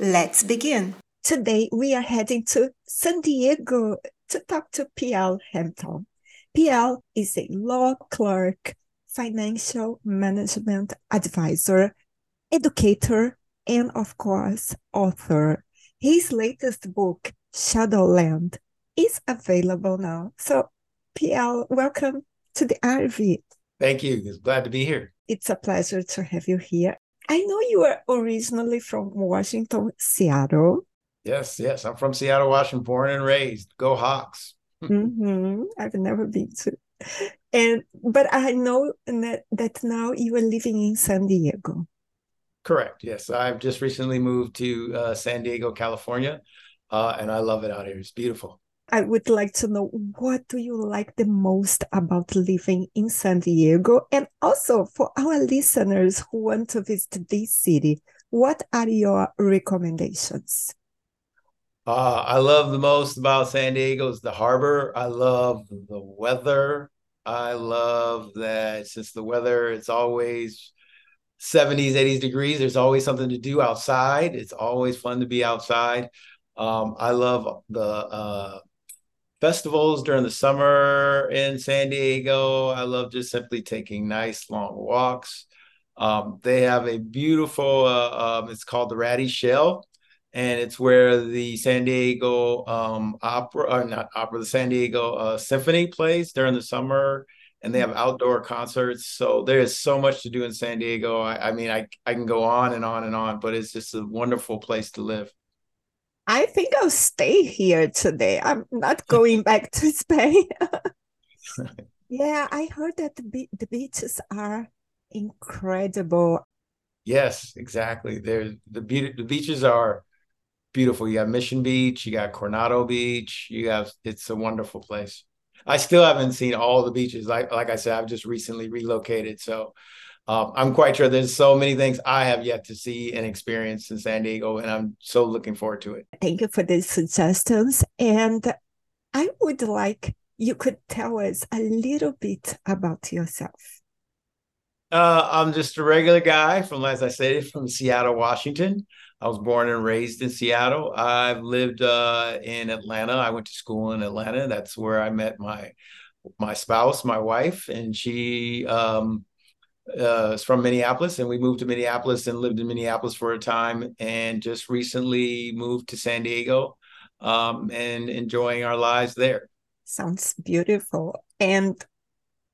Let's begin. Today we are heading to San Diego to talk to PL Hampton. PL is a law clerk, financial management advisor, educator, and of course, author. His latest book, Shadowland, is available now. So, PL, welcome to the RV. Thank you. It's glad to be here. It's a pleasure to have you here. I know you are originally from Washington, Seattle. Yes, yes. I'm from Seattle, Washington, born and raised. Go Hawks. mm-hmm. I've never been to. And but I know that, that now you are living in San Diego. Correct. Yes, I've just recently moved to uh, San Diego, California, uh, and I love it out here. It's beautiful. I would like to know what do you like the most about living in San Diego? And also for our listeners who want to visit this city, what are your recommendations? Uh, I love the most about San Diego is the harbor. I love the weather. I love that since the weather, it's always 70s, 80s degrees. There's always something to do outside. It's always fun to be outside. Um, I love the uh, festivals during the summer in San Diego. I love just simply taking nice long walks. Um, they have a beautiful, uh, um, it's called the Rady Shell, and it's where the San Diego um, opera, or not opera, the San Diego uh, Symphony plays during the summer. And they have outdoor concerts. So there is so much to do in San Diego. I, I mean, I, I can go on and on and on, but it's just a wonderful place to live. I think I'll stay here today. I'm not going back to Spain. yeah, I heard that the, be- the beaches are incredible. Yes, exactly. There's the be- the beaches are beautiful. You got Mission Beach, you got Coronado Beach, you have it's a wonderful place. I still haven't seen all the beaches. Like like I said, I've just recently relocated, so um, I'm quite sure there's so many things I have yet to see and experience in San Diego, and I'm so looking forward to it. Thank you for the suggestions. And I would like you could tell us a little bit about yourself. Uh, I'm just a regular guy from, as I said, from Seattle, Washington. I was born and raised in Seattle. I've lived uh, in Atlanta. I went to school in Atlanta. That's where I met my my spouse, my wife, and she um, uh, is from Minneapolis, and we moved to Minneapolis and lived in Minneapolis for a time, and just recently moved to San Diego, um, and enjoying our lives there. Sounds beautiful. And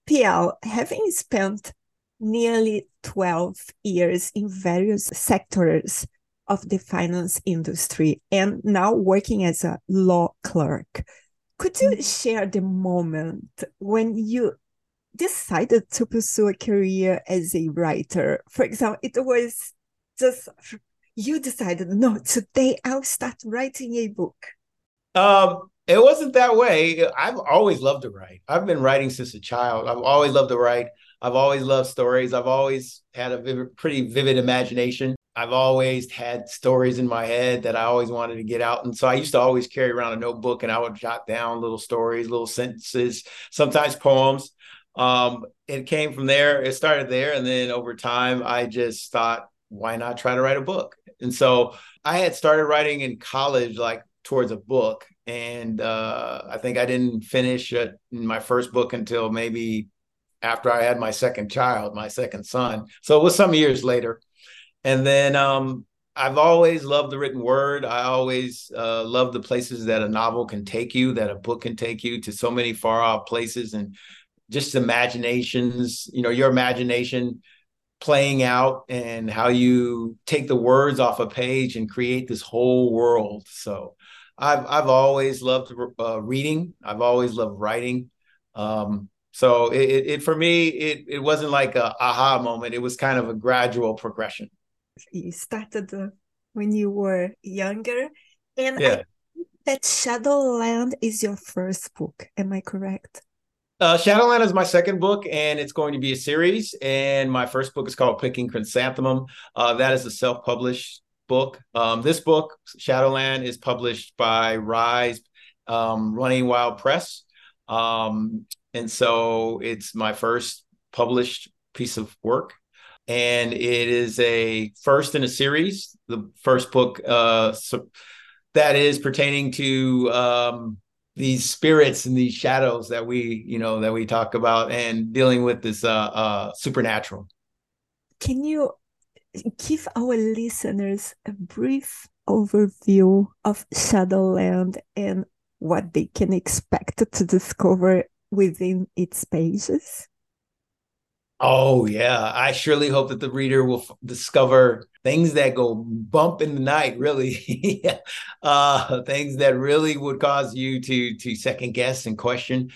PL, having spent nearly 12 years in various sectors of the finance industry and now working as a law clerk, could you mm-hmm. share the moment when you decided to pursue a career as a writer. For example, it was just you decided, no, today I'll start writing a book. Um, it wasn't that way. I've always loved to write. I've been writing since a child. I've always loved to write. I've always loved stories. I've always had a vivid, pretty vivid imagination. I've always had stories in my head that I always wanted to get out. And so I used to always carry around a notebook and I would jot down little stories, little sentences, sometimes poems um, it came from there. It started there, and then over time, I just thought, why not try to write a book? And so I had started writing in college, like towards a book, and uh, I think I didn't finish my first book until maybe after I had my second child, my second son. So it was some years later, and then um, I've always loved the written word. I always uh, love the places that a novel can take you, that a book can take you to so many far off places and just imaginations, you know, your imagination playing out and how you take the words off a page and create this whole world. So I've I've always loved uh, reading. I've always loved writing. Um, so it, it, it, for me it it wasn't like a aha moment. It was kind of a gradual progression. You started uh, when you were younger. And yeah. that Shadowland is your first book. Am I correct? Uh, Shadowland is my second book, and it's going to be a series. And my first book is called Picking Chrysanthemum. Uh, that is a self-published book. Um, this book, Shadowland, is published by Rise um, Running Wild Press. Um, and so it's my first published piece of work. And it is a first in a series. The first book uh, so that is pertaining to um, these spirits and these shadows that we, you know, that we talk about and dealing with this uh, uh, supernatural. Can you give our listeners a brief overview of Shadowland and what they can expect to discover within its pages? Oh, yeah. I surely hope that the reader will f- discover things that go bump in the night, really. uh, things that really would cause you to, to second guess and question.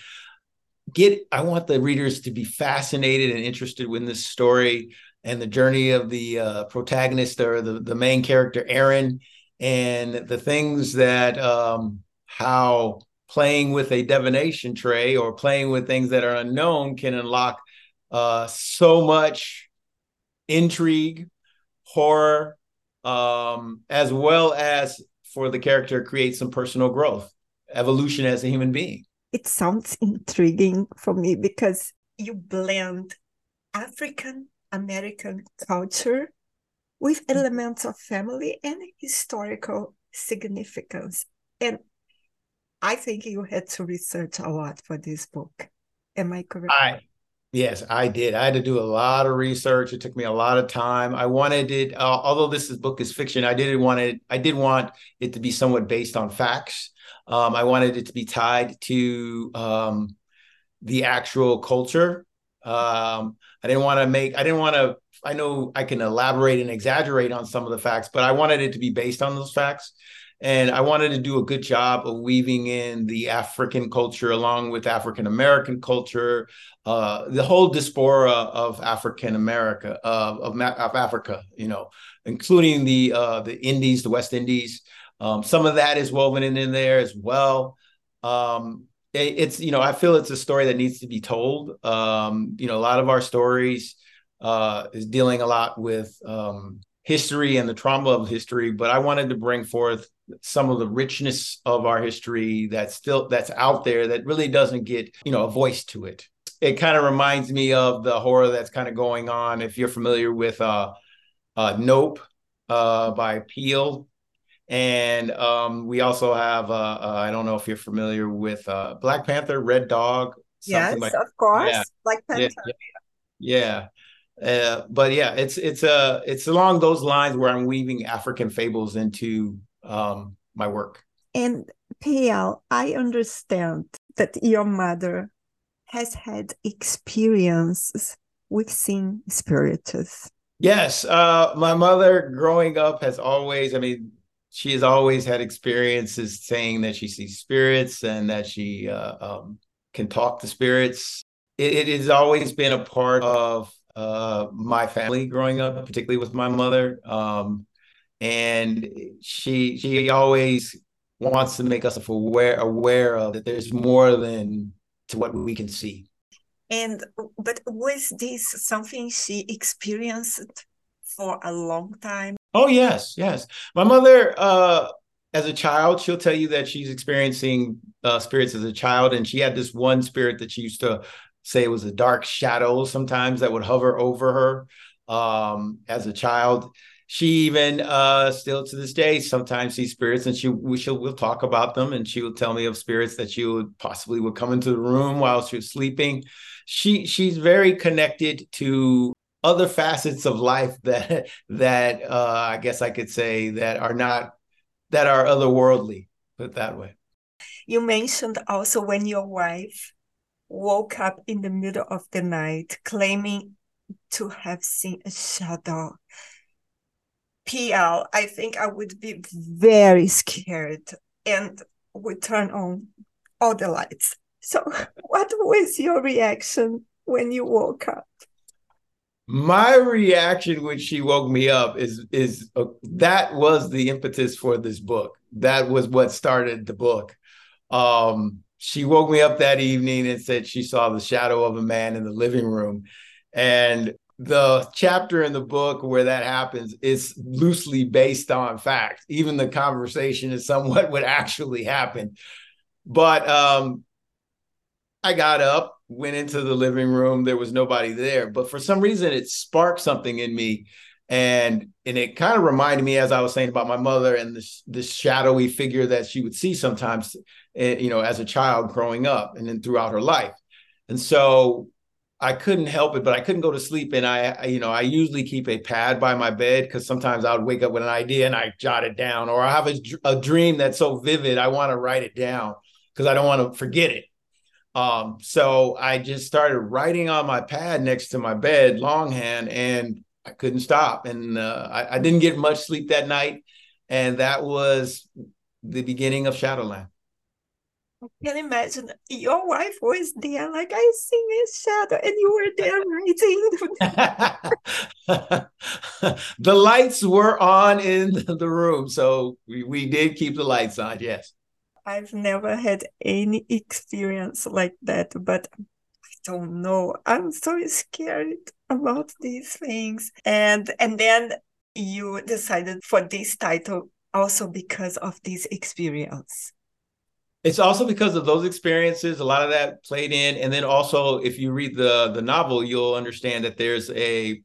Get, I want the readers to be fascinated and interested in this story and the journey of the uh, protagonist or the, the main character, Aaron, and the things that, um, how playing with a divination tray or playing with things that are unknown can unlock uh, so much intrigue, horror, um, as well as for the character create some personal growth, evolution as a human being. It sounds intriguing for me because you blend African American culture with mm-hmm. elements of family and historical significance. And I think you had to research a lot for this book. Am I correct? I yes, I did. I had to do a lot of research. It took me a lot of time. I wanted it, uh, although this is, book is fiction. I did want it. I did want it to be somewhat based on facts. Um, I wanted it to be tied to um, the actual culture. Um, I didn't want to make. I didn't want to. I know I can elaborate and exaggerate on some of the facts, but I wanted it to be based on those facts. And I wanted to do a good job of weaving in the African culture along with African American culture, uh, the whole diaspora of African America, of, of Africa, you know, including the uh, the Indies, the West Indies. Um, some of that is woven in, in there as well. Um, it, it's you know I feel it's a story that needs to be told. Um, you know, a lot of our stories uh, is dealing a lot with um, history and the trauma of history, but I wanted to bring forth some of the richness of our history that's still that's out there that really doesn't get you know a voice to it. It kind of reminds me of the horror that's kind of going on if you're familiar with uh, uh nope uh by Peele. And um we also have uh, uh i don't know if you're familiar with uh black panther red dog yes like, of course. Yeah, black panther. yeah, yeah. Uh, but yeah, it's it's uh it's along those lines where I'm weaving African fables into um, my work. And PL, I understand that your mother has had experiences with seeing spirits. Yes, uh, my mother growing up has always, I mean, she has always had experiences saying that she sees spirits and that she uh, um, can talk to spirits. It, it, has always been a part of uh, my family growing up, particularly with my mother. Um, and she she always wants to make us aware aware of that there's more than to what we can see. And but was this something she experienced for a long time? Oh yes yes. My mother uh as a child she'll tell you that she's experiencing uh, spirits as a child and she had this one spirit that she used to say was a dark shadow sometimes that would hover over her um, as a child she even uh, still to this day sometimes sees spirits and she we she'll talk about them and she will tell me of spirits that she would possibly would come into the room while she was sleeping. She she's very connected to other facets of life that that uh, i guess i could say that are not that are otherworldly put that way. You mentioned also when your wife woke up in the middle of the night claiming to have seen a shadow PL, I think I would be very scared and would turn on all the lights. So, what was your reaction when you woke up? my reaction when she woke me up is is uh, that was the impetus for this book. That was what started the book. Um, she woke me up that evening and said she saw the shadow of a man in the living room, and the chapter in the book where that happens is loosely based on fact. Even the conversation is somewhat what actually happened. But um, I got up, went into the living room. There was nobody there, but for some reason, it sparked something in me, and and it kind of reminded me, as I was saying about my mother and this this shadowy figure that she would see sometimes, eh, you know, as a child growing up, and then throughout her life. And so I couldn't help it, but I couldn't go to sleep. And I, I you know, I usually keep a pad by my bed because sometimes I would wake up with an idea and I jot it down, or I have a, a dream that's so vivid I want to write it down because I don't want to forget it. Um, so I just started writing on my pad next to my bed, longhand, and I couldn't stop. And uh, I, I didn't get much sleep that night, and that was the beginning of Shadowland. I can imagine your wife was there, like I see a shadow, and you were there writing. the lights were on in the room, so we, we did keep the lights on. Yes, I've never had any experience like that, but I don't know. I'm so scared about these things, and and then you decided for this title also because of this experience it's also because of those experiences a lot of that played in and then also if you read the the novel you'll understand that there's a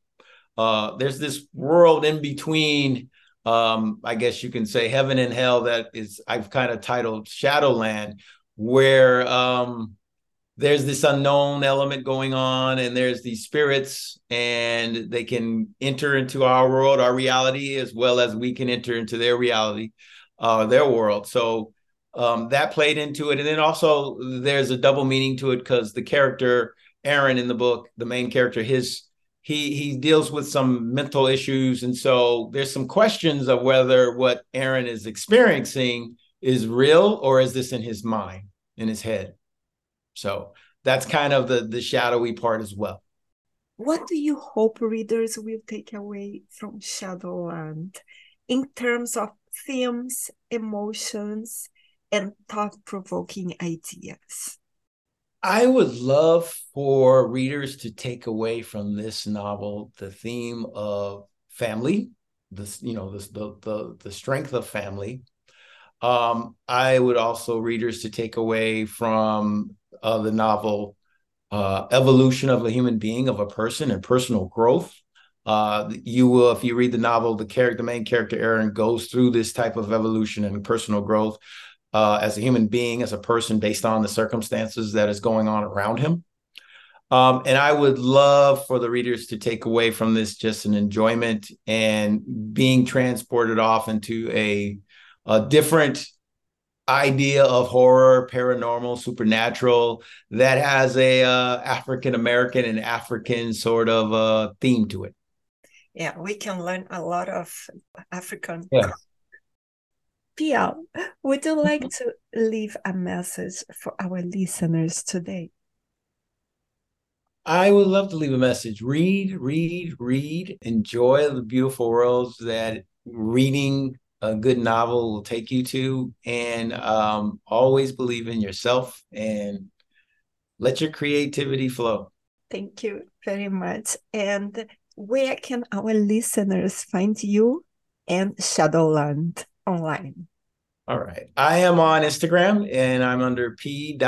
uh, there's this world in between um, i guess you can say heaven and hell that is i've kind of titled shadowland where um, there's this unknown element going on and there's these spirits and they can enter into our world our reality as well as we can enter into their reality uh, their world. So um, that played into it. And then also there's a double meaning to it because the character aaron in the book the main character his he he deals with some mental issues. And so there's some questions of whether what aaron is experiencing is real or is this in his mind in his head. So that's kind of the the shadowy part as well. What do you hope readers will take away from shadowland in terms of themes emotions and thought provoking ideas. I would love for readers to take away from this novel the theme of family, this you know the the the strength of family. Um, I would also readers to take away from uh, the novel uh, evolution of a human being, of a person, and personal growth. Uh, you will, if you read the novel, the character, the main character Aaron goes through this type of evolution and personal growth uh, as a human being, as a person, based on the circumstances that is going on around him. Um, and I would love for the readers to take away from this just an enjoyment and being transported off into a, a different idea of horror, paranormal, supernatural that has a uh, African American and African sort of uh, theme to it. Yeah, we can learn a lot of African yeah. PL, would you like to leave a message for our listeners today? I would love to leave a message. Read, read, read. Enjoy the beautiful worlds that reading a good novel will take you to. And um, always believe in yourself and let your creativity flow. Thank you very much. And where can our listeners find you and Shadowland? Online? All right. I am on Instagram and I'm under p.l.hampton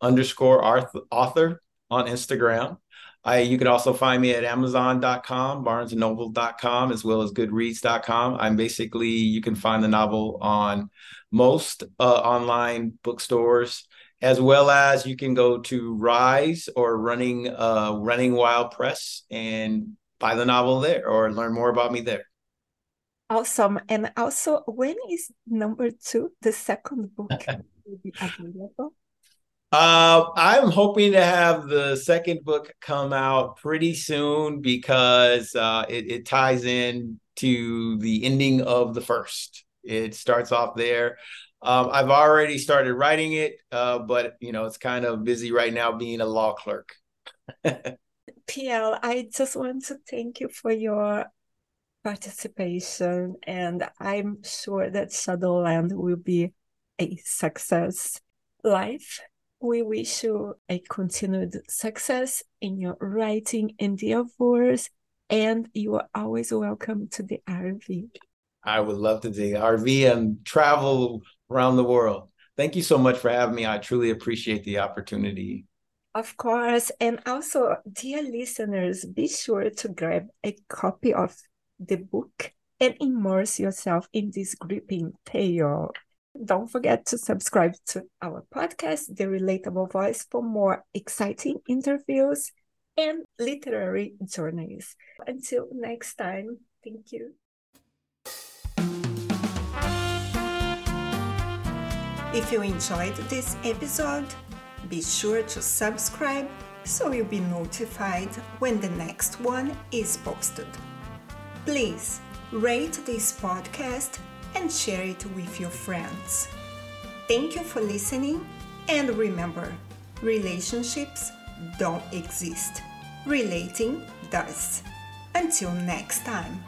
underscore author on Instagram. I, you can also find me at amazon.com, barnesandnoble.com, as well as goodreads.com. I'm basically, you can find the novel on most uh, online bookstores, as well as you can go to Rise or Running uh, Running Wild Press and buy the novel there or learn more about me there. Awesome. And also, when is number two, the second book, will be available? Uh, I'm hoping to have the second book come out pretty soon because uh, it, it ties in to the ending of the first. It starts off there. Um, I've already started writing it, uh, but you know it's kind of busy right now being a law clerk. PL, I just want to thank you for your participation, and I'm sure that Shadowland will be a success. Life, we wish you a continued success in your writing and endeavors, and you are always welcome to the RV. I would love to do RV and travel around the world. Thank you so much for having me. I truly appreciate the opportunity. Of course. And also, dear listeners, be sure to grab a copy of the book and immerse yourself in this gripping tale. Don't forget to subscribe to our podcast, The Relatable Voice, for more exciting interviews and literary journeys. Until next time, thank you. If you enjoyed this episode, be sure to subscribe so you'll be notified when the next one is posted. Please rate this podcast and share it with your friends. Thank you for listening, and remember relationships don't exist, relating does. Until next time.